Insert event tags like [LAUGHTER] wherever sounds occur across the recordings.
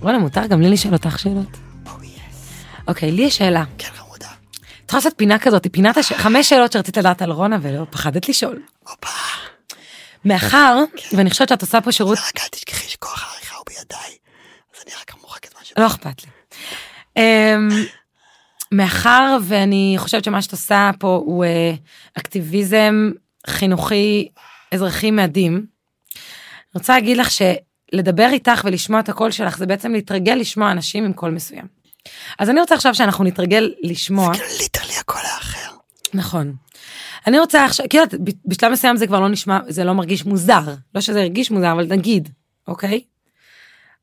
רונה, מותר גם לי לשאול אותך שאלות? אוקיי, לי יש שאלה. כן חמודה. את יכולה לעשות פינה כזאת, פינת הש... חמש שאלות שרצית לדעת על רונה ולא פחדת לשאול. הופה. מאחר, ואני חושבת שאת עושה פה שירות, רק אל תשכחי שכוח העריכה הוא בידיי. אז אני רק מוחק את מה ש... לא אכפת לי. אמ, מאחר ואני חושבת שמה שאת עושה פה הוא אה, אקטיביזם חינוכי אזרחי מדהים. אני רוצה להגיד לך שלדבר איתך ולשמוע את הקול שלך זה בעצם להתרגל לשמוע אנשים עם קול מסוים. אז אני רוצה עכשיו שאנחנו נתרגל לשמוע. כאילו literally הקול האחר. נכון. אני רוצה עכשיו, כאילו, בשלב מסוים זה כבר לא נשמע, זה לא מרגיש מוזר. לא שזה הרגיש מוזר, אבל נגיד, אוקיי?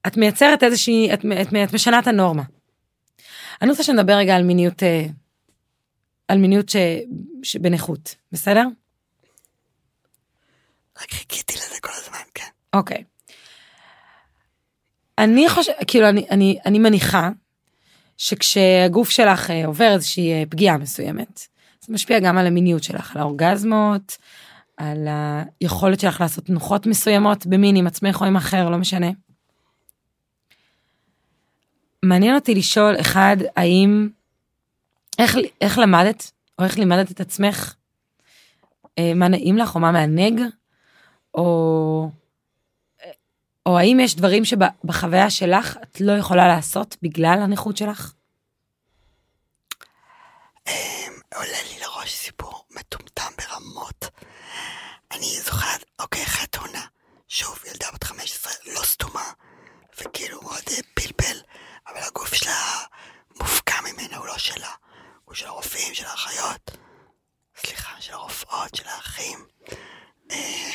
את מייצרת איזושהי, את, את, את משנה את הנורמה. אני רוצה שנדבר רגע על מיניות, אה, על מיניות ש, שבנכות, בסדר? רק חיכיתי לזה כל הזמן, כן. אוקיי. אני חושב, כאילו, אני, אני, אני מניחה שכשהגוף שלך אה, עובר איזושהי אה, פגיעה מסוימת, זה משפיע גם על המיניות שלך, על האורגזמות, על היכולת שלך לעשות תנוחות מסוימות במין עם עצמך או עם אחר, לא משנה. מעניין אותי לשאול, אחד, האם, איך, איך למדת, או איך לימדת את עצמך, אה, מה נעים לך, או מה מענג, או, או האם יש דברים שבחוויה שלך את לא יכולה לעשות בגלל הנכות שלך? אמ, עולה לי לראש סיפור מטומטם ברמות. אני זוכרת, אוקיי, חתונה. שוב, ילדה בת 15, לא סתומה, וכאילו מאוד אה, פלפל, אבל הגוף שלה מופקע ממנה, הוא לא שלה. הוא של הרופאים, של האחיות. סליחה, של הרופאות, של האחים. אה,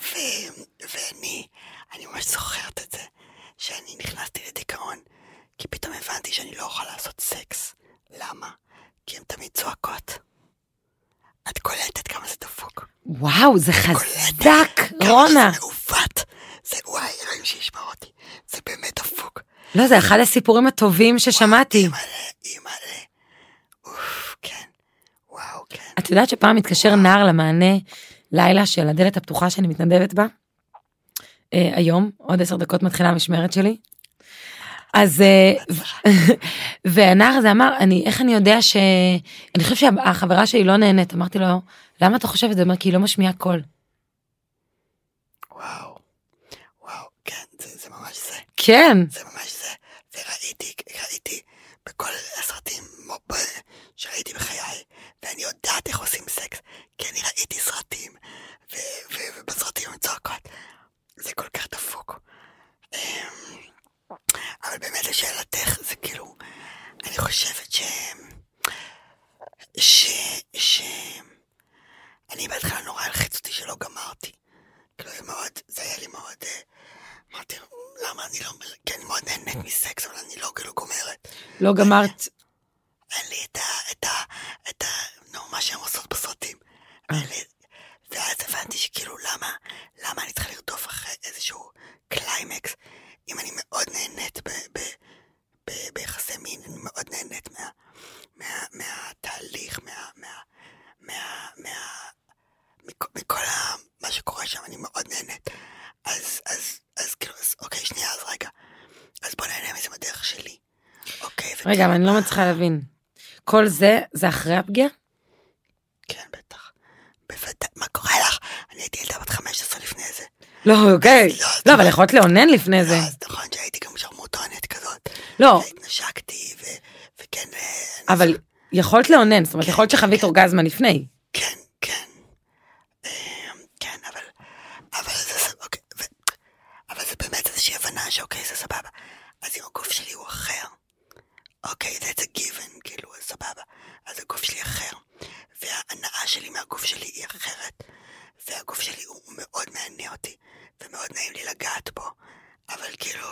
ו- ואני, אני ממש זוכרת את זה, שאני נכנסתי לדיכאון, כי פתאום הבנתי שאני לא אוכל לעשות סקס. למה? כי הן תמיד צועקות. את קולטת כמה זה דפוק. וואו, זה חזק, רונה. שזה מעוות. זה וואי, אלוהים שישמע אותי. זה באמת דפוק. לא, זה אחד הסיפורים הטובים ששמעתי. אימא'לה, אימא'לה. אוף, כן. וואו, כן. את יודעת שפעם מתקשר נער למענה לילה של הדלת הפתוחה שאני מתנדבת בה? אה, היום, עוד עשר דקות מתחילה המשמרת שלי. אז, אה, [LAUGHS] והנער הזה אמר, אני, איך אני יודע ש... אני חושב שהחברה שלי לא נהנית. אמרתי לו, למה אתה חושב את זה? הוא אומר, כי היא לא משמיעה קול. וואו. וואו, כן, זה, זה ממש זה. כן. זה ממש זה. וראיתי, ראיתי בכל הסרטים שראיתי בחיי, ואני יודעת איך עושים סקס, כי אני ראיתי סרטים, ו- ו- ובסרטים הן צועקות. זה כל כך דפוק. אמ, אבל באמת לשאלתך, זה כאילו, אני חושבת ש... ש... ש... אני בהתחלה נורא הלחיץ אותי שלא גמרתי. כאילו זה מאוד, זה היה לי מאוד... אה, אמרתי, למה אני לא... כי אני מאוד נהנית מסקס, אבל אני לא כאילו גומרת. לא גמרת. אין לי את ה... את ה... את ה... נו, מה שהן עושות בסרטים. אה. אין לי... ואז הבנתי שכאילו, למה... למה אני צריכה לרדוף אחרי איזשהו קליימקס, אם אני מאוד נהנית ב... ב... ב- ביחסי מין, אני מאוד נהנית מה... מה... מהתהליך, מה... מה... מה... מה... מכל, מכל ה... מה שקורה שם, אני מאוד נהנית. אז, אז, אז כאילו, אז, אוקיי, שנייה, אז רגע. אז בוא נהנה מזה בדרך שלי. אוקיי, וכן, רגע, אבל אני לא מצליחה להבין. כל זה, זה אחרי הפגיעה? כן, בטח. בוודאי, מה קורה לך? אני הייתי ילדה בת 15 לפני זה. לא, אוקיי. לא, לא, אבל יכולת לאונן לפני זה. לא, אז נכון שהייתי גם שרמוטרנית כזאת. לא, והתנשקתי. וכן... אבל יכולת לאונן, זאת אומרת, יכולת שחווית אורגזמה לפני. כן, כן. אה, כן, אבל... אבל זה... אוקיי, ו... שאוקיי, זה סבבה. אז אם הגוף שלי הוא אחר, אוקיי, that's a given, כאילו, אז סבבה. אז הגוף שלי אחר, וההנאה שלי מהגוף שלי היא אחרת, והגוף שלי הוא מאוד מענה אותי, ומאוד נעים לי לגעת בו, אבל כאילו,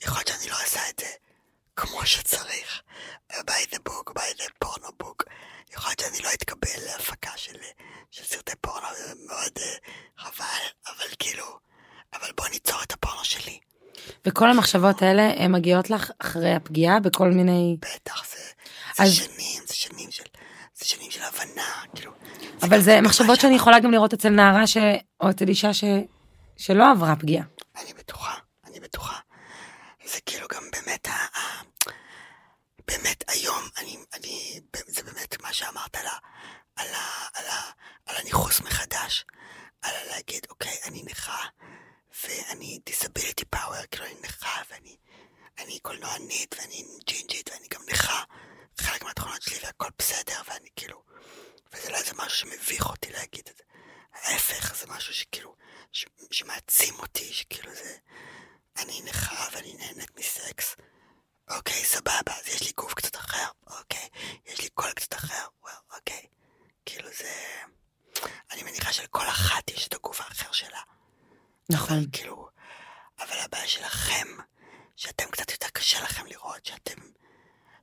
יכול להיות שאני לא עושה את זה כמו שצריך, by the book, by the porno book. יכול להיות שאני לא אתקבל להפקה של, של סרטי פורנו, זה מאוד uh, חבל, אבל כאילו, אבל בוא ניצור את הפורנו שלי. וכל המחשבות האלה הן מגיעות לך אחרי הפגיעה בכל מיני בטח, זה, זה אז- שנים, זה שנים של, זה שנים של הבנה, כאילו. אבל זה מה מחשבות שאני. יכולה גם לראות אצל נערה ש... או אצל אישה ש... שלא עברה פגיעה. אני בטוחה, אני בטוחה. זה כאילו גם באמת, ה, באמת היום, אני, אני, זה באמת מה שאמרת על, ה, על, ה, על, ה, על הניכוס מחדש, על להגיד, אוקיי, אני נכה, ואני disability power, כאילו אני נכה, ואני אני קולנוענית, ואני ג'ינג'ית, ואני גם נכה, חלק מהתכונות שלי והכל בסדר, ואני כאילו, וזה לא איזה משהו שמביך אותי להגיד את זה. ההפך, זה משהו שכאילו, ש, שמעצים אותי, שכאילו זה, אני נכה ואני נהנית מסקס. אוקיי, סבבה, אז יש לי גוף קצת אחר, אוקיי, יש לי קול קצת אחר, וואו, אוקיי. כאילו זה... אני מניחה שלכל אחת יש את הגוף האחר שלה. נכון. אבל כאילו, אבל הבעיה שלכם, שאתם קצת יותר קשה לכם לראות, שאתם,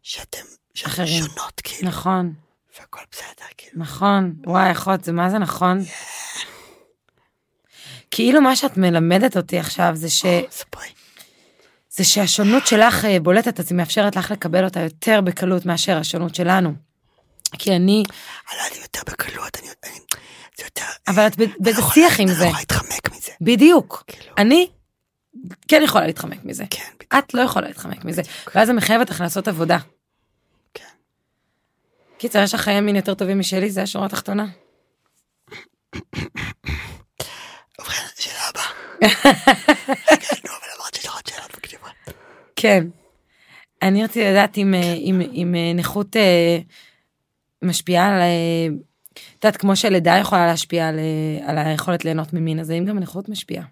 שאתם, שאתם אחרים. שונות, כאילו, נכון, והכל בסדר, כאילו. נכון. וואי, אחות, זה מה זה נכון? כאילו מה שאת מלמדת אותי עכשיו זה ש... ספרי. זה שהשונות שלך אה, בולטת, אז היא מאפשרת לך לקבל אותה יותר בקלות מאשר השונות שלנו. כי אני, אני לא יודעת אם יותר בקלות, אני, אני. אבל את אני באיזה שיח עם אני זה. לא יכולה להתחמק מזה, בדיוק. כאילו. אני כן יכולה להתחמק מזה. כן, את לא יכולה להתחמק מזה. ואז זה מחייב אותך לעשות עבודה. כן. קיצר, יש לך חיי מין יותר טובים משלי, זה השורה התחתונה. ובכן, שאלה הבאה. [LAUGHS] כן. אני רציתי לדעת אם, אה, אה, נכות אה, משפיעה על... את יודעת, כמו שלידה יכולה להשפיע על, אה, על היכולת ליהנות ממין, אז האם גם נכות משפיעה?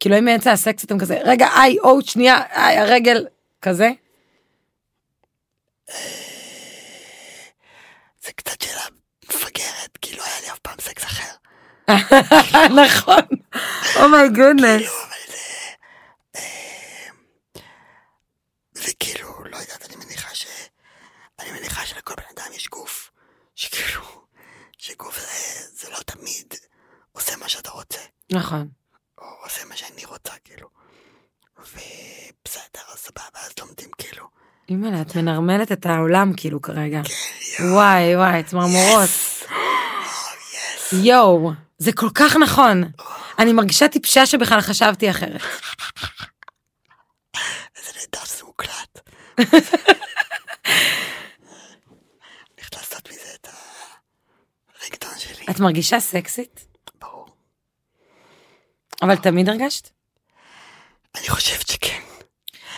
כאילו אם באמצע הסקס אתם כזה, רגע, איי, או, שנייה, איי, הרגל, כזה? זה קצת שאלה מפגרת, כי לא היה לי אף פעם סקס אחר. [LAUGHS] נכון. Oh my goodness. כאילו, אבל זה... אה, זה כאילו, לא יודעת, אני מניחה ש... אני מניחה שלכל בן אדם יש גוף. שכאילו, שגוף זה, זה לא תמיד עושה מה שאתה רוצה, נכון. או עושה מה שאני רוצה, כאילו. ובסדר, אז סבבה, אז לומדים כאילו. אימא'לה, את מנרמלת את העולם כאילו כרגע. כן, וואי, וואי, צמרמורות. יס. יואו, זה כל כך נכון. אני מרגישה טיפשה שבכלל חשבתי אחרת. איזה נהדר שזה מוקלט. [LAUGHS] הולכת לעשות מזה את הרינגטון שלי. את מרגישה סקסית? ברור. אבל תמיד הרגשת? אני חושבת שכן.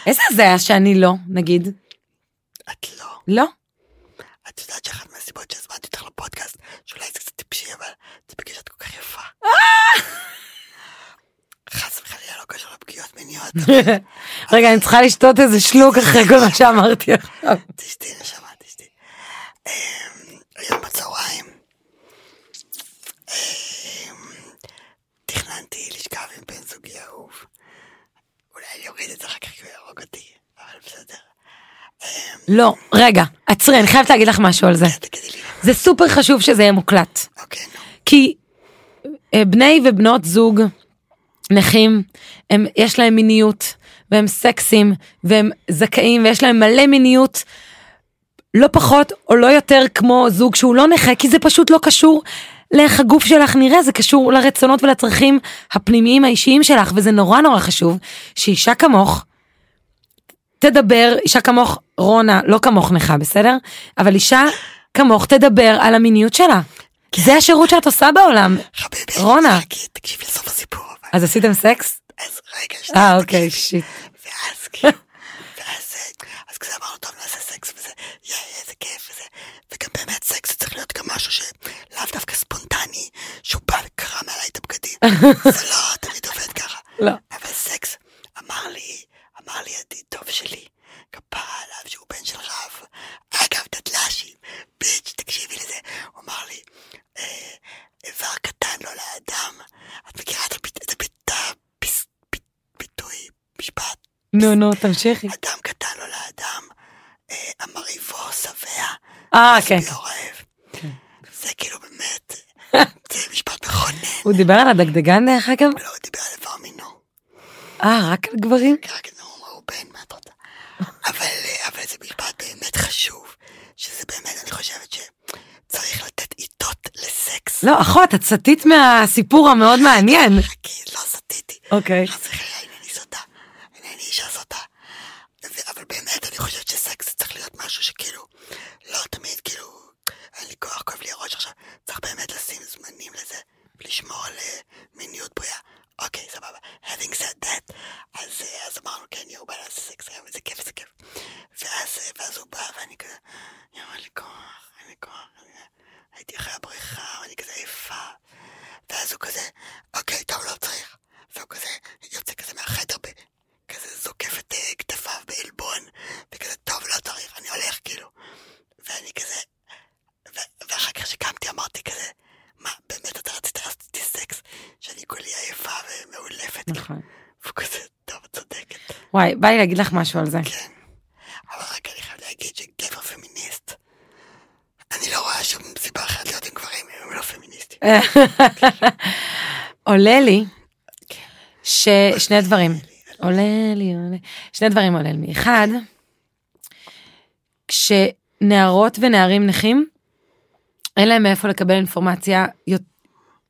איזה הזיה שאני לא, נגיד. לא. לא? את יודעת שאחת מהסיבות שהזמנתי אותך לפודקאסט, שאולי זה קצת טיפשי, אבל זה בגלל שאת כל כך יפה. חס וחלילה לא קשור לפגיעות מיניות. [LAUGHS] רגע, אני צריכה לשתות איזה שלוק אחרי כל מה שאמרתי עכשיו. תשתי, נשמה, תשתי. אמ, היום בצהריים אמ, תכננתי לשכב עם בן זוגי האהוב. אולי אני אוריד את זה אחר כך כי הוא יהרוג אותי, אבל בסדר. לא, רגע, עצרי, אני חייבת להגיד לך משהו על זה. זה סופר חשוב שזה יהיה מוקלט. אוקיי. כי אה, בני ובנות זוג נכים, הם, יש להם מיניות, והם סקסים, והם זכאים, ויש להם מלא מיניות, לא פחות או לא יותר כמו זוג שהוא לא נכה, כי זה פשוט לא קשור לאיך הגוף שלך נראה, זה קשור לרצונות ולצרכים הפנימיים האישיים שלך, וזה נורא נורא חשוב שאישה כמוך, תדבר, אישה כמוך, רונה, לא כמוך נכה, בסדר? אבל אישה כמוך תדבר על המיניות שלה. זה השירות שאת עושה בעולם. חביבי, רונה. תקשיבי לסוף הסיפור, אבל... אז עשיתם סקס? אז רגע, אה, שנייה, אוקיי, תקשיבי. Shit. ואז כאילו, [LAUGHS] ואז אה, אז כזה אמרנו, טוב, נעשה סקס וזה, יאי, איזה כיף וזה. וגם באמת סקס צריך להיות גם משהו שלאו דווקא ספונטני, שהוא בא וקרע מעליי את הבגדים. [LAUGHS] זה לא תמיד עובד ככה. לא. אבל סקס, אמר לי, אמר לי ידיד טוב שלי, כפרה עליו שהוא בן של רב. אגב, דדל"שים, ביץ', תקשיבי לזה. הוא אמר לי, אה, איבר קטן לו לאדם. את מכירה את הביט- את הביט- את הביס- ביט- ביטוי, משפט? נו, נו, תמשיכי. אדם קטן לו לאדם, אה, המרהיבו שבע, אה, כן. מי אוהב. זה כאילו באמת, [LAUGHS] זה משפט מכונן. הוא דיבר על הדגדגן דרך אגב? לא, הוא דיבר על איבר מינו. אה, רק על גברים? רק נו, הוא בן, מה את רוצה? אבל, אה, אבל זה משפט באמת חשוב, שזה באמת, אני חושבת שצריך לתת עיתות לסקס. לא, אחות, את סטית מהסיפור המאוד מעניין. כי לא סטיתי. אוקיי. חס וחלילה, אינני סוטה. אינני אישה סוטה. אבל באמת, אני חושבת שסקס צריך להיות משהו שכאילו, לא תמיד כאילו, אין לי כוח, כואב לי הראש עכשיו. צריך באמת לשים זמנים לזה, ולשמור על אה, מיניות בריאה. אוקיי, סבבה. having said that, אז, אז אמרנו, כן, יואו, בא לעשות סקס איזה כיף, איזה כיף. ואז, ואז הוא בא, ואני כזה, יואו, אין לי כוח, אין לי כוח. הייתי אחרי הבריכה, ואני כזה עייפה. ואז הוא כזה, אוקיי, טוב, לא צריך. והוא כזה יוצא כזה מהחדר, ב- כזה זוקף את כתפיו בעלבון, וכזה, טוב, לא צריך, אני הולך, כאילו. ואני כזה, ו- ואחר כך שקמתי אמרתי כזה, מה, באמת אתה רצית לעשות איתי סקס, שאני כולי עייפה ומאולפת? נכון. והוא כזה, טוב, את צודקת. וואי, בא לי להגיד לך משהו על זה. כן. אבל רק אני חייב להגיד שגבר פמיניסט, אני לא רואה שום סיבה אחרת להיות עם גברים אם הם לא פמיניסטים. [LAUGHS] עולה לי ששני דברים. עולה לי, עולה. שני דברים עולה לי. אחד, כשנערות ונערים נכים, אין להם מאיפה לקבל אינפורמציה, יות-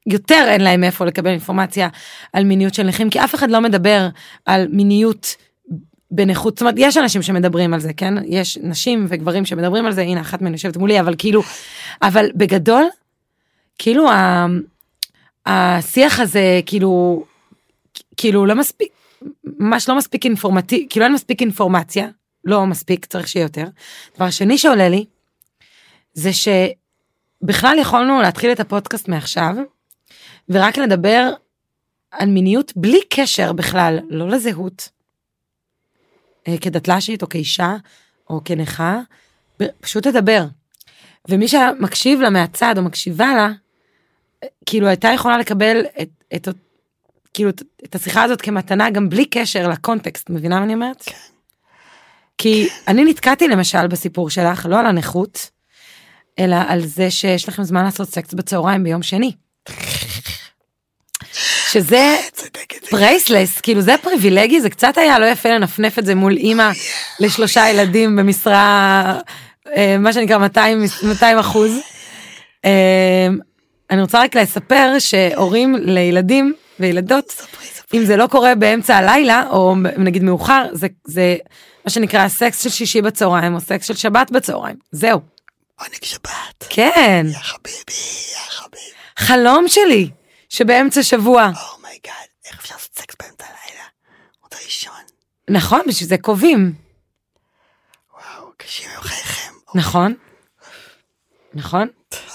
יותר אין להם מאיפה לקבל אינפורמציה על מיניות של נכים, כי אף אחד לא מדבר על מיניות בנכות, זאת אומרת, יש אנשים שמדברים על זה, כן? יש נשים וגברים שמדברים על זה, הנה אחת מהן יושבת מולי, אבל כאילו, אבל בגדול, כאילו ה- השיח הזה, כאילו, כאילו לא מספיק, ממש לא מספיק אינפורמטיבי, כאילו אין מספיק אינפורמציה, לא מספיק, צריך שיהיה יותר. דבר שני שעולה לי, זה שבכלל יכולנו להתחיל את הפודקאסט מעכשיו, ורק לדבר על מיניות בלי קשר בכלל, לא לזהות, אה, כדתל"שית או כאישה או כנכה, פשוט לדבר. ומי שמקשיב לה מהצד או מקשיבה לה, אה, כאילו הייתה יכולה לקבל את, את, את, כאילו, את, את השיחה הזאת כמתנה גם בלי קשר לקונטקסט, מבינה מה אני אומרת? כן. כי אני נתקעתי למשל בסיפור שלך, לא על הנכות, אלא על זה שיש לכם זמן לעשות סקס בצהריים ביום שני. שזה priceless, כאילו זה פריבילגי, זה קצת היה לא יפה לנפנף את זה מול אימא לשלושה ילדים במשרה, אה, מה שנקרא 200, 200 אחוז. אה, אני רוצה רק לספר שהורים לילדים וילדות. אם זה לא קורה באמצע הלילה, או נגיד מאוחר, זה, זה מה שנקרא סקס של שישי בצהריים, או סקס של שבת בצהריים, זהו. עונג שבת. כן, יא חביבי, יא חביבי. חלום שלי, שבאמצע שבוע, Oh my God, Oh איך אפשר לעשות סקס באמצע הלילה? רוצה לישון. נכון, בשביל זה קובעים. וואו, קשים הם חייכם. נכון? נכון?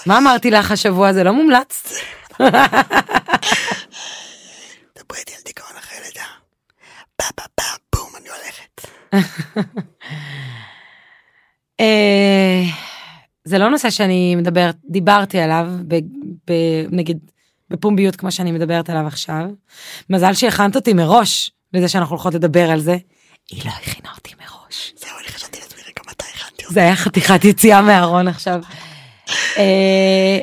מה אמרתי לך השבוע זה לא מומלץ? דברי איתי על דיכאון אחרי לידה. פה פה פה, בום, אני הולכת. אה, זה לא נושא שאני מדברת, דיברתי עליו, נגיד בפומביות כמו שאני מדברת עליו עכשיו. מזל שהכנת אותי מראש לזה שאנחנו הולכות לדבר על זה. היא לא הכינה אותי מראש. זהו, אני חשבתי לעצמי רגע מתי הכנתי אותי. זה היה חתיכת יציאה מהארון עכשיו. אה,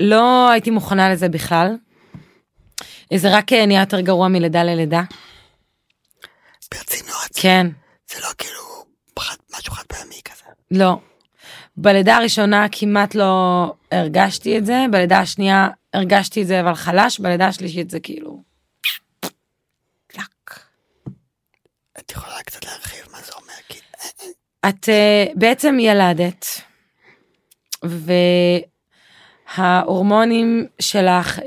לא הייתי מוכנה לזה בכלל. זה רק אה, נהיה יותר גרוע מלידה ללידה. ברצינות, כן, זה לא כאילו משהו חד פעמי כזה. לא. בלידה הראשונה כמעט לא הרגשתי את זה, בלידה השנייה הרגשתי את זה אבל חלש, בלידה השלישית זה כאילו... את יכולה קצת להרחיב מה זה אומר, כי... את uh, בעצם ילדת, וההורמונים שלך uh,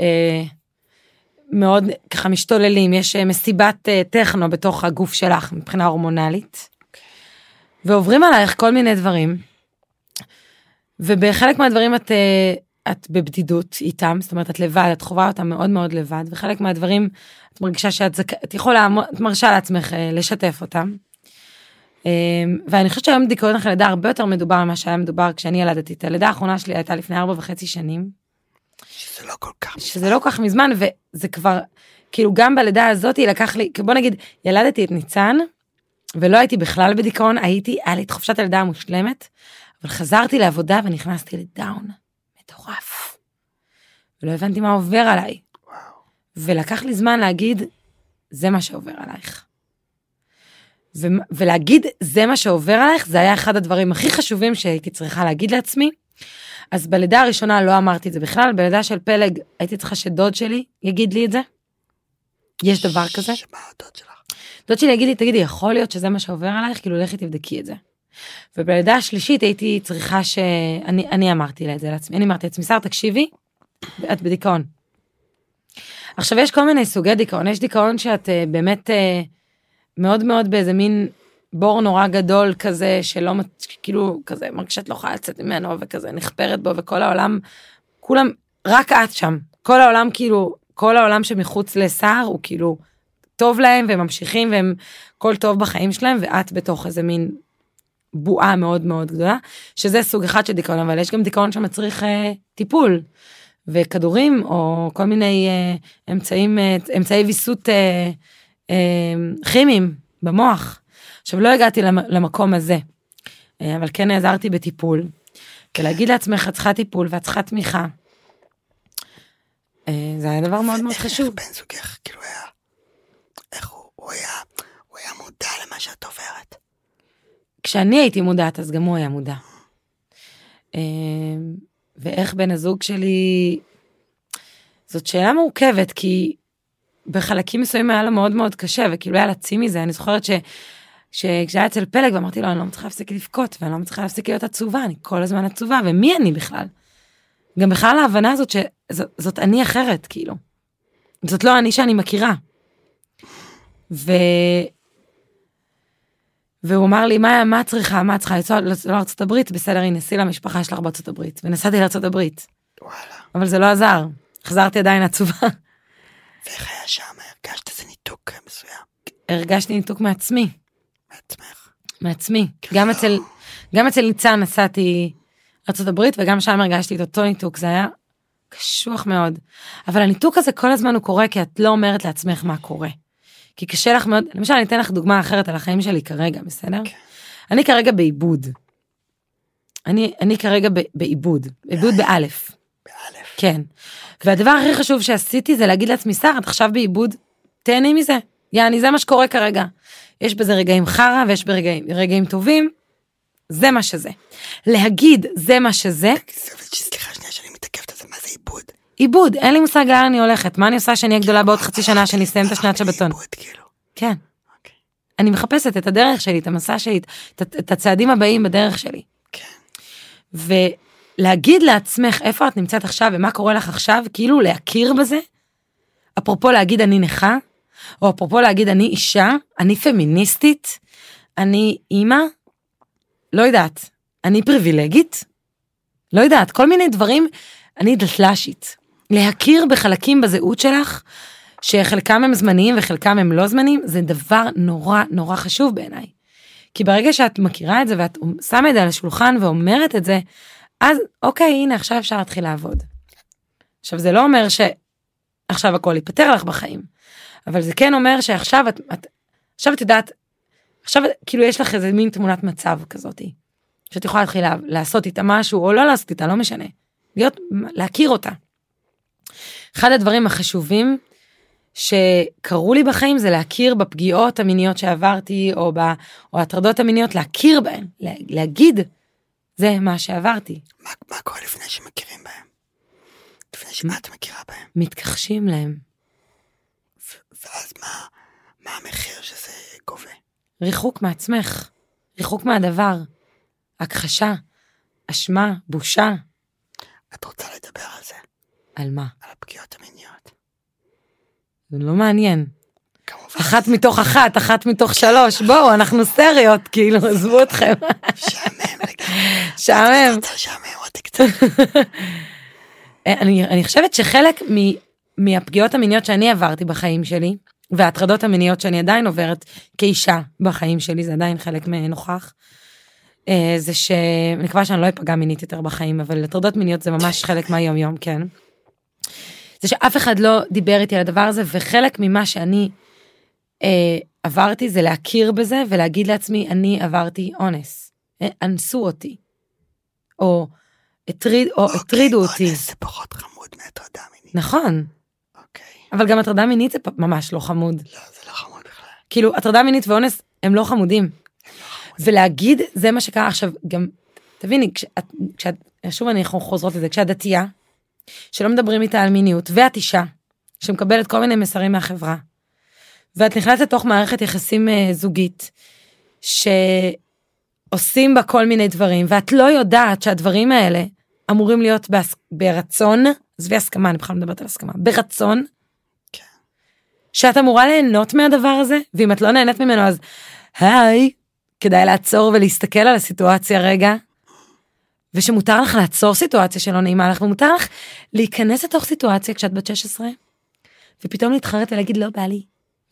מאוד ככה משתוללים, יש uh, מסיבת uh, טכנו בתוך הגוף שלך מבחינה הורמונלית, ועוברים עלייך כל מיני דברים, ובחלק מהדברים את, uh, את בבדידות איתם, זאת אומרת את לבד, את חווה אותם מאוד מאוד לבד, וחלק מהדברים את מרגישה שאת זכ... את יכולה, את מרשה לעצמך אה, לשתף אותם. אה, ואני חושבת שהיום דיכאון אחרי לידה הרבה יותר מדובר ממה שהיה מדובר כשאני ילדתי. את הלידה האחרונה שלי הייתה לפני ארבע וחצי שנים, שזה לא כל כך... שזה לא כל כך מזמן, וזה כבר, כאילו גם בלידה הזאת לקח לי, בוא נגיד, ילדתי את ניצן, ולא הייתי בכלל בדיכאון, הייתי, היה לי את חופשת הלידה המושלמת, אבל חזרתי לעבודה ונכנסתי לדאון מטורף. ולא הבנתי מה עובר עליי. וואו. ולקח לי זמן להגיד, זה מה שעובר עלייך. ו- ולהגיד, זה מה שעובר עלייך, זה היה אחד הדברים הכי חשובים שהייתי צריכה להגיד לעצמי. אז בלידה הראשונה לא אמרתי את זה בכלל, בלידה של פלג הייתי צריכה שדוד שלי יגיד לי את זה. יש דבר כזה. שמה הדוד שלך? דוד שלי יגיד לי, תגידי, יכול להיות שזה מה שעובר עלייך? כאילו, לכי תבדקי את זה. ובלידה השלישית הייתי צריכה ש... אני, אמרתי לה את זה לעצמי, אני אמרתי לעצמי, שר, תקשיבי, את בדיכאון. עכשיו, יש כל מיני סוגי דיכאון, יש דיכאון שאת uh, באמת uh, מאוד מאוד באיזה מין בור נורא גדול כזה, שלא, כאילו, כזה, מרגישה שאת לא יכולה לצאת ממנו, וכזה נחפרת בו, וכל העולם, כולם, רק את שם. כל העולם, כאילו, כל העולם שמחוץ לסער הוא כאילו טוב להם, והם ממשיכים, והם, כל טוב בחיים שלהם, ואת בתוך איזה מין בועה מאוד מאוד גדולה, שזה סוג אחד של דיכאון, אבל יש גם דיכאון שמצריך אה, טיפול, וכדורים, או כל מיני אה, אמצעים, אה, אמצעי ויסות אה, אה, כימיים במוח. עכשיו, לא הגעתי למ- למקום הזה, אה, אבל כן נעזרתי בטיפול, ולהגיד לעצמך, את צריכה טיפול ואת צריכה תמיכה. אה, זה היה דבר מאוד מאוד חשוב. בן זוגך, כאילו היה... איך הוא, הוא היה... הוא היה מודע למה שאת עוברת. כשאני הייתי מודעת אז גם הוא היה מודע. אה, ואיך בן הזוג שלי, זאת שאלה מורכבת כי בחלקים מסוימים היה לו מאוד מאוד קשה וכאילו היה להציא מזה אני זוכרת ש... שכשהיה אצל פלג ואמרתי לו אני לא מצליחה להפסיק לבכות ואני לא מצליחה להפסיק להיות עצובה אני כל הזמן עצובה ומי אני בכלל. גם בכלל ההבנה הזאת שזאת אני אחרת כאילו. זאת לא אני שאני מכירה. ו... והוא אמר לי מה מה צריכה? מה צריכה? לנסוע לארצות הברית? בסדר הנה סי למשפחה שלך בארצות הברית. ונסעתי לארצות הברית. וואלה. אבל זה לא עזר. חזרתי עדיין עצובה. ואיך היה שם? הרגשת איזה ניתוק מסוים? הרגשתי ניתוק מעצמי. מעצמך. מעצמי. גם אצל גם אצל ניצן נסעתי לארצות הברית וגם שם הרגשתי את אותו ניתוק. זה היה קשוח מאוד. אבל הניתוק הזה כל הזמן הוא קורה כי את לא אומרת לעצמך מה קורה. כי קשה לך מאוד למשל אני אתן לך דוגמה אחרת על החיים שלי כרגע בסדר כן. אני כרגע בעיבוד. אני אני כרגע בעיבוד עיבוד באלף באלף. כן. והדבר הכי חשוב שעשיתי זה להגיד לעצמי שר את עכשיו בעיבוד תהני מזה יעני זה מה שקורה כרגע. יש בזה רגעים חרא ויש ברגעים רגעים טובים. זה מה שזה. להגיד זה מה שזה סליחה שנייה שאני מתעכבת על זה, מה זה עיבוד? עיבוד אין לי מושג לאן אני הולכת מה אני עושה שאני אהיה גדולה בעוד חצי שנה שאני אסיים את השנת שבתון. עיבוד כאילו. כן. אוקיי. אני מחפשת את הדרך שלי את המסע שלי את הצעדים הבאים בדרך שלי. כן. ולהגיד לעצמך איפה את נמצאת עכשיו ומה קורה לך עכשיו כאילו להכיר בזה. אפרופו להגיד אני נכה או אפרופו להגיד אני אישה אני פמיניסטית אני אימא לא יודעת אני פריבילגית לא יודעת כל מיני דברים אני דתל"שית להכיר בחלקים בזהות שלך שחלקם הם זמניים וחלקם הם לא זמניים זה דבר נורא נורא חשוב בעיניי. כי ברגע שאת מכירה את זה ואת שמה את זה על השולחן ואומרת את זה אז אוקיי הנה עכשיו אפשר להתחיל לעבוד. עכשיו זה לא אומר שעכשיו הכל ייפתר לך בחיים אבל זה כן אומר שעכשיו את, את עכשיו את יודעת עכשיו כאילו יש לך איזה מין תמונת מצב כזאתי שאת יכולה להתחיל לה- לעשות איתה משהו או לא לעשות איתה לא משנה להיות להכיר אותה. אחד הדברים החשובים שקרו לי בחיים זה להכיר בפגיעות המיניות שעברתי או, ב, או הטרדות המיניות להכיר בהן לה, להגיד זה מה שעברתי מה, מה קורה לפני שמכירים בהם? לפני שאת מכירה בהם? מתכחשים להם ואז מה, מה המחיר שזה גובה? ריחוק מעצמך ריחוק מהדבר הכחשה אשמה בושה את רוצה? על מה על הפגיעות המיניות? זה לא מעניין כמובן. אחת מתוך אחת אחת מתוך שלוש בואו אנחנו סטריות כאילו עזבו אתכם. שעמם רוצה לשעמם [LAUGHS] אותי קצת? אני, אני חושבת שחלק מ, מהפגיעות המיניות שאני עברתי בחיים שלי, וההטרדות המיניות שאני עדיין עוברת כאישה בחיים שלי, זה עדיין חלק נוכח, אה, זה שאני מקווה שאני לא אפגע מינית יותר בחיים, אבל הטרדות מיניות זה ממש חלק מהיום יום, כן. זה שאף אחד לא דיבר איתי על הדבר הזה, וחלק ממה שאני אה, עברתי זה להכיר בזה ולהגיד לעצמי, אני עברתי אונס, אה, אנסו אותי, או הטריד, או אוקיי, הטרידו אותי. אונס זה פחות חמוד מהטרדה מינית. נכון, אוקיי. אבל גם הטרדה מינית זה ממש לא חמוד. לא, זה לא חמוד בכלל. כאילו, הטרדה מינית ואונס הם לא חמודים. ולהגיד, זה מה שקרה עכשיו, גם, תביני, כשאת, כשאת, שוב אנחנו חוזרות לזה, כשאת דתייה, שלא מדברים איתה על מיניות, ואת אישה, שמקבלת כל מיני מסרים מהחברה, ואת נכנסת לתוך מערכת יחסים אה, זוגית, שעושים בה כל מיני דברים, ואת לא יודעת שהדברים האלה אמורים להיות בהס... ברצון, עזבי הסכמה, אני בכלל לא מדברת על הסכמה, ברצון, כן. שאת אמורה ליהנות מהדבר הזה, ואם את לא נהנית ממנו אז היי, כדאי לעצור ולהסתכל על הסיטואציה רגע, ושמותר לך לעצור סיטואציה שלא נעימה לך, ומותר לך להיכנס לתוך סיטואציה כשאת בת 16, ופתאום להתחרט ולהגיד לא בא לי.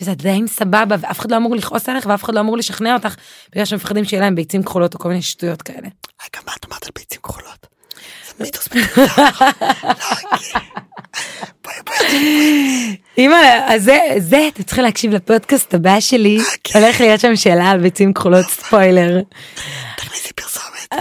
וזה עדיין סבבה, ואף אחד לא אמור לכעוס עליך, ואף אחד לא אמור לשכנע אותך, בגלל שמפחדים שיהיה להם ביצים כחולות או כל מיני שטויות כאלה. רגע, מה את אמרת על ביצים כחולות? זה [LAUGHS] מיתוס אמא, אז זה, זה, אתם צריכים להקשיב לפודקאסט הבא שלי, כן. הולך להיות שם שאלה על ביצים כחולות ספוילר. תכניסי פרסומת.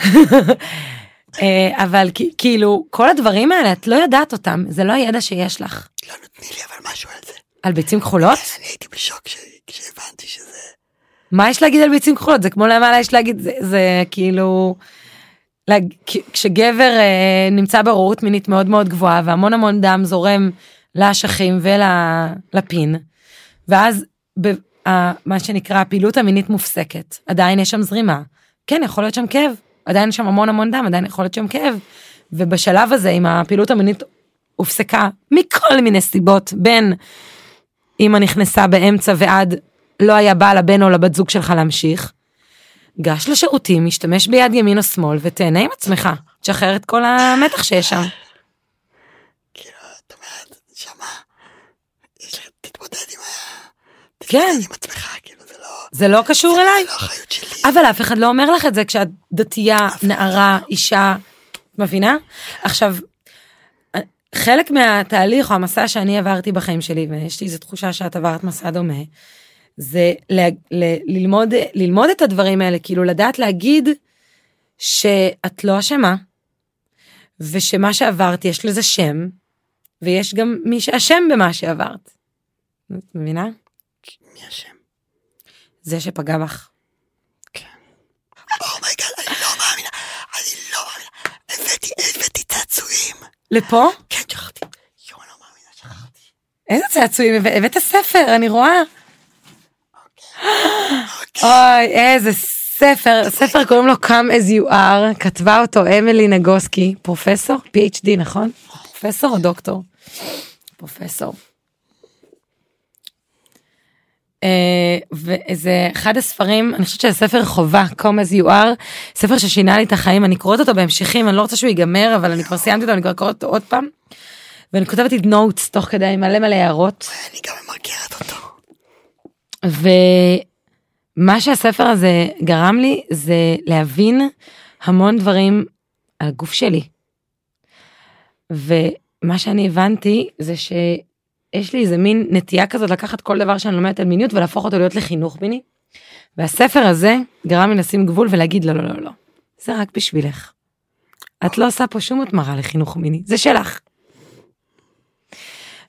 [LAUGHS] אה, אבל כאילו, כל הדברים האלה, את לא יודעת אותם, זה לא הידע שיש לך. לא נותני לי אבל משהו על זה. על ביצים כחולות? אני הייתי בשוק כש- כשהבנתי שזה... מה יש להגיד על ביצים כחולות? זה כמו למה יש להגיד, זה, כאילו... כשגבר אה, נמצא בעוררות מינית מאוד מאוד גבוהה והמון המון דם זורם לאשכים ולפין, ואז ב, ה, מה שנקרא הפעילות המינית מופסקת, עדיין יש שם זרימה. כן, יכול להיות שם כאב, עדיין שם המון המון דם, עדיין יכול להיות שם כאב. ובשלב הזה, אם הפעילות המינית הופסקה מכל מיני סיבות, בין אמא נכנסה באמצע ועד לא היה בא לבן או לבת זוג שלך להמשיך, גש לשירותים, משתמש ביד ימין או שמאל ותהנה עם עצמך, תשחרר את כל המתח שיש שם. כאילו, את אומרת, שמה, יש לך, תתמודד עם. כן. תתמודד עם עצמך, כאילו, זה לא... זה לא קשור אליי. זה לא אחריות שלי. אבל אף אחד לא אומר לך את זה כשאת דתייה, נערה, אישה, מבינה? עכשיו, חלק מהתהליך או המסע שאני עברתי בחיים שלי, ויש לי איזו תחושה שאת עברת מסע דומה, זה ל- ל- ללמוד, ללמוד את הדברים האלה, כאילו לדעת להגיד שאת לא אשמה, ושמה שעברת יש לזה שם, ויש גם מי שאשם במה שעברת. את מבינה? מי אשם? זה שפגע בך. Oh my God, אני לא מאמינה. אני לא מאמינה. הבאתי, הבאתי צעצועים. לפה? כן, שכחתי. יואו, אני לא מאמינה, שכחתי. איזה צעצועים? הבא- הבאת ספר, אני רואה. אוקיי. אוי, איזה ספר, ספר קוראים לו Come as you are, כתבה אותו אמילי נגוסקי, פרופסור, PhD, נכון? פרופסור או דוקטור? פרופסור. אה, וזה אחד הספרים, אני חושבת שזה ספר חובה, Come as you are, ספר ששינה לי את החיים, אני קוראת אותו בהמשכים, אני לא רוצה שהוא ייגמר, אבל אני כבר סיימתי אותו, אני כבר קוראת אותו עוד פעם. ואני כותבת לי נוטס תוך כדי מלא מלא הערות. אני גם ממרקרת אותו. ומה שהספר הזה גרם לי זה להבין המון דברים על הגוף שלי. ומה שאני הבנתי זה שיש לי איזה מין נטייה כזאת לקחת כל דבר שאני לומדת על מיניות ולהפוך אותו להיות לחינוך מיני. והספר הזה גרם לי לשים גבול ולהגיד לא לא לא לא זה רק בשבילך. את לא עושה פה שום התמרה לחינוך מיני זה שלך.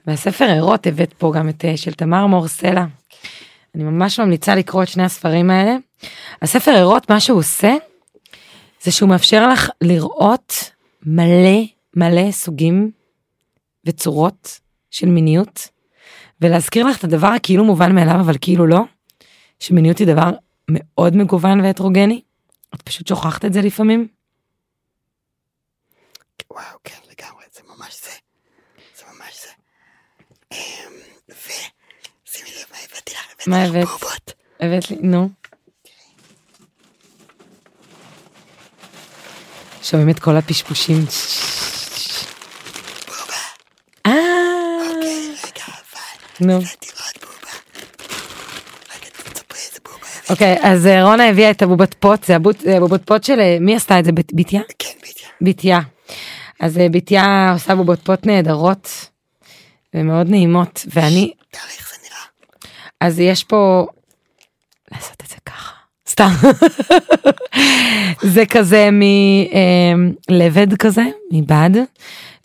והספר ערות הבאת פה גם את אה, של תמר מור סלע. אני ממש ממליצה לקרוא את שני הספרים האלה. הספר ערות מה שהוא עושה זה שהוא מאפשר לך לראות מלא מלא סוגים וצורות של מיניות ולהזכיר לך את הדבר הכאילו מובן מאליו אבל כאילו לא שמיניות היא דבר מאוד מגוון והטרוגני. את פשוט שוכחת את זה לפעמים. וואו, כן, לגמרי, זה ממש זה. זה ממש זה. אמ, ושימי לב מה הבאתי לך, הבאתי מה הבאת? בובות. הבאת לי, נו. שומעים את כל הפשפושים. נו. הבאתי עוד בובה. רגע, תספרי איזה בובה הבאתי. אוקיי, אז אה, רונה הביאה את הבובת פוט, זה זה הבובות פוט של... אה, מי עשתה את זה? בת- בתיה? כן, בדיוק. בתיה. אז אה, בתיה עושה בובות פוט נהדרות ומאוד נעימות, ואני, תארי איך זה נראה. אז יש פה... לעשות את זה ככה. סתם. [LAUGHS] זה כזה מלבד כזה, מבד,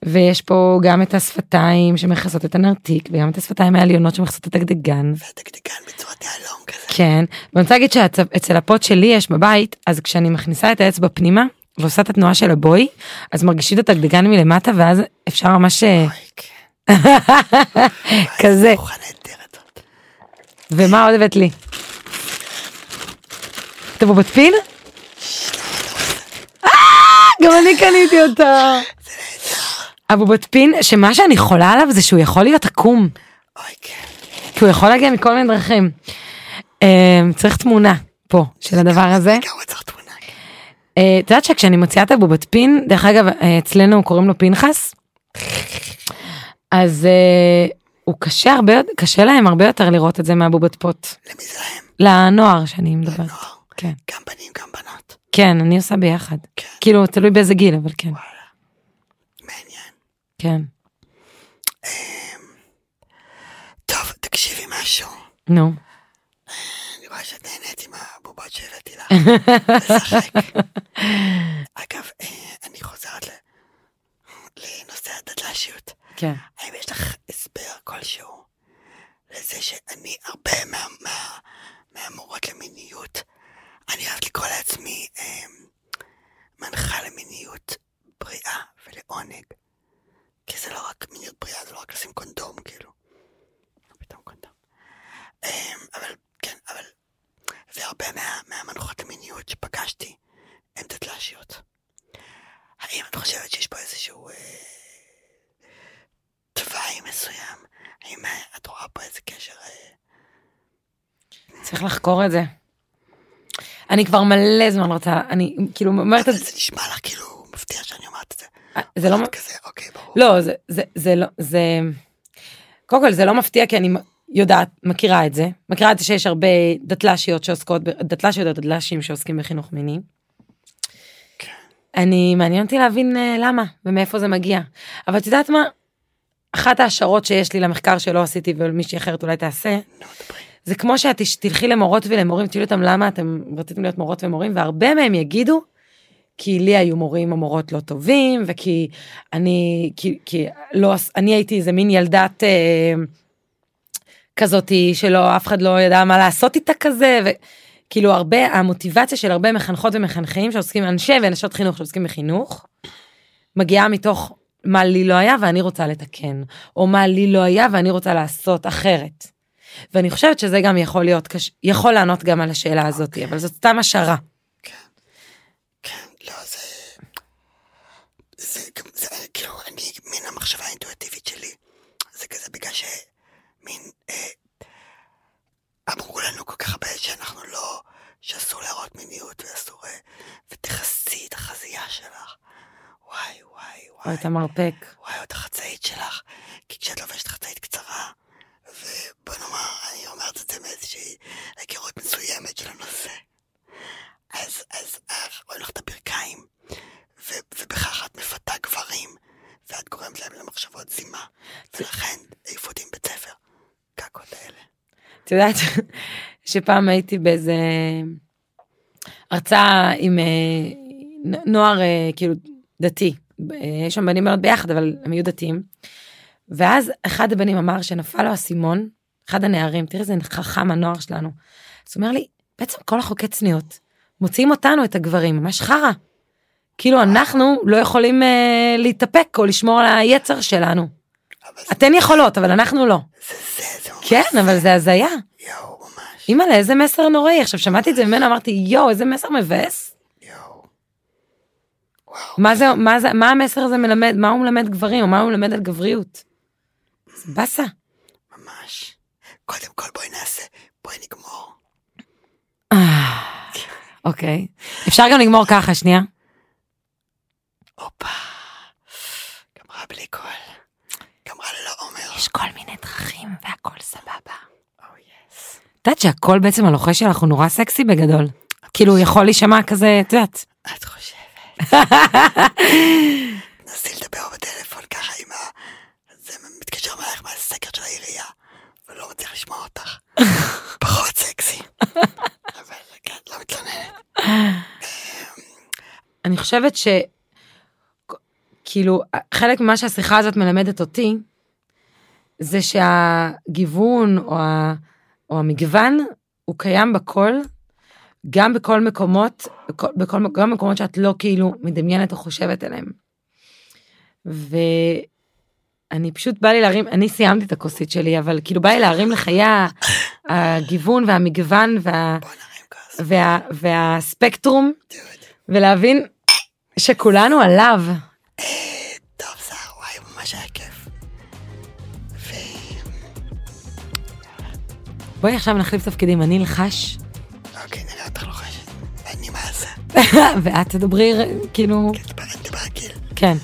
ויש פה גם את השפתיים שמכסות את הנרתיק, וגם את השפתיים העליונות שמכסות את הדגדגן. והדגדגן בצורת יהלום כזה. כן, ואני רוצה להגיד שאצל הפוט שלי יש בבית, אז כשאני מכניסה את האצבע פנימה ועושה את התנועה של הבוי, אז מרגישים את הדגדגן מלמטה ואז אפשר ממש אה, [LAUGHS] כן. כזה. ומה עוד הבאת לי? את הבובת פין? אה, גם אני קניתי אותה. הבובת פין, שמה שאני חולה עליו זה שהוא יכול להיות עקום, אוי, כן. כי הוא יכול להגיע מכל מיני דרכים. אה, צריך תמונה פה של הדבר הזה. צריך תמונה. אה, את יודעת שכשאני מוציאה את הבובת פין, דרך אגב, אה, אצלנו קוראים לו פנחס, אז אה, הוא קשה הרבה, יותר- קשה להם הרבה יותר לראות את זה מהבובת פוט. למי זה להם? לנוער שאני מדברת. לנוער. כן. גם בנים, גם בנות. כן, אני עושה ביחד. כן. כאילו, תלוי באיזה גיל, אבל כן. מעניין. כן. טוב, תקשיבי משהו. נו. אני רואה שאת נהנית עם הבובות שהבאתי לך. [LAUGHS] לשחק. אגב, אה, אני חוזרת לנושא הדדל"שיות. כן. האם יש לך הסבר כלשהו לזה שאני הרבה מה, מה, מהמורות למיניות, אני אוהבת לקרוא לעצמי אה, מנחה למיניות בריאה ולעונג. כי זה לא רק מיניות בריאה, זה לא רק לשים קונדום, כאילו. פתאום קונדום. אבל, כן, אבל והרבה מה, מהמנחות למיניות שפגשתי הן דתל"שיות. האם את חושבת שיש פה איזשהו אה, תוואי מסוים? האם את רואה פה איזה קשר? אה, צריך לחקור את זה. אני כבר מלא זמן רוצה, אני כאילו אומרת את זה, זה נשמע לך כאילו מפתיע שאני אומרת את זה. זה לא, את כזה, אוקיי, ברור. לא, זה, זה, זה לא, זה, קודם כל זה לא מפתיע כי אני יודעת, מכירה את זה, מכירה את זה שיש הרבה דתל"שיות שעוסקות, דתל"שיות או דתל"שים שעוסקים בחינוך מיני. כן. אני, מעניין אותי להבין אה, למה ומאיפה זה מגיע. אבל את יודעת מה? אחת ההשערות שיש לי למחקר שלא עשיתי ומישהי אחרת אולי תעשה. זה כמו שאת תלכי למורות ולמורים, תשאלי אותם למה אתם רציתם להיות מורות ומורים, והרבה מהם יגידו, כי לי היו מורים או מורות לא טובים, וכי אני, כי, כי לא, אני הייתי איזה מין ילדת אה, כזאתי, שלא, אף אחד לא ידע מה לעשות איתה כזה, וכאילו הרבה, המוטיבציה של הרבה מחנכות ומחנכים שעוסקים, אנשי ונשות חינוך שעוסקים בחינוך, מגיעה מתוך מה לי לא היה ואני רוצה לתקן, או מה לי לא היה ואני רוצה לעשות אחרת. ואני חושבת שזה גם יכול להיות, קש... יכול לענות גם על השאלה הזאת, אבל זאת סתם השערה. כן. כן, לא, זה... זה כאילו, אני, מן המחשבה האינטואיטיבית שלי, זה כזה בגלל שמין... אה, אמרו לנו כל כך הרבה שאנחנו לא... שאסור להראות מיניות ואסור... אה, ותכסי את החזייה שלך. וואי, וואי, או וואי. את המרפק. וואי, את החצאית שלך. כי כשאת לובשת חצאית קצרה, ובוא נאמר, אני אומרת את זה מאיזושהי היכרות מסוימת של הנושא. אז, אז אה, רואים לך את הברכיים, ו, ובכך את מפתה גברים, ואת גורמת להם למחשבות זימה. ולכן העיפו אותי מבית ספר. קקות האלה. את יודעת שפעם הייתי באיזה הרצאה עם אה, נוער אה, כאילו דתי. יש שם בנים בנות ביחד אבל הם היו דתיים. ואז אחד הבנים אמר שנפל לו האסימון, אחד הנערים, תראי איזה חכם הנוער שלנו. אז הוא אומר לי, בעצם כל החוקי צניעות מוציאים אותנו את הגברים, ממש חרא. כאילו אנחנו לא יכולים אה, להתאפק או לשמור על היצר שלנו. אתן יכולות אבל אנחנו לא. כן אבל זה הזיה. יואו, ממש. אימא'לה, איזה מסר נוראי. עכשיו שמעתי את זה ממנו, אמרתי, יואו, איזה מסר מבאס. מה זה, מה זה, מה המסר הזה מלמד, מה הוא מלמד גברים, או מה הוא מלמד על גבריות. זה באסה. ממש. קודם כל בואי נעשה, בואי נגמור. אה, אוקיי. אפשר גם לגמור ככה, שנייה. הופה. גמרה בלי קול. יש כל מיני דרכים והכל את יודעת שהכל בעצם הלוחש שלך הוא נורא סקסי בגדול. כאילו הוא יכול להישמע כזה, את יודעת. את חושבת? [LAUGHS] נסי לדבר בטלפון ככה עם ה... זה מתקשר מהלך מהסקר של העירייה, ולא מצליח לשמוע אותך. [LAUGHS] פחות סקסי. אבל כן, לא מתלוננת. אני חושבת ש... כאילו, חלק ממה שהשיחה הזאת מלמדת אותי, זה שהגיוון או, ה... או המגוון הוא קיים בכל, גם בכל מקומות, בכל, בכל, גם מקומות שאת לא כאילו מדמיינת או חושבת עליהם. ואני פשוט בא לי להרים, אני סיימתי את הכוסית שלי, אבל כאילו בא לי להרים לחיי הגיוון והמגוון וה, כוס. וה, והספקטרום. ולהבין שכולנו עליו. בואי עכשיו נחליף תפקידים, אני אלחש, אוקיי, נראה אותך לוחשת. ואני מה אעשה? [LAUGHS] ואת תדברי, כאילו, כן, דבר- דבר גיל. כן.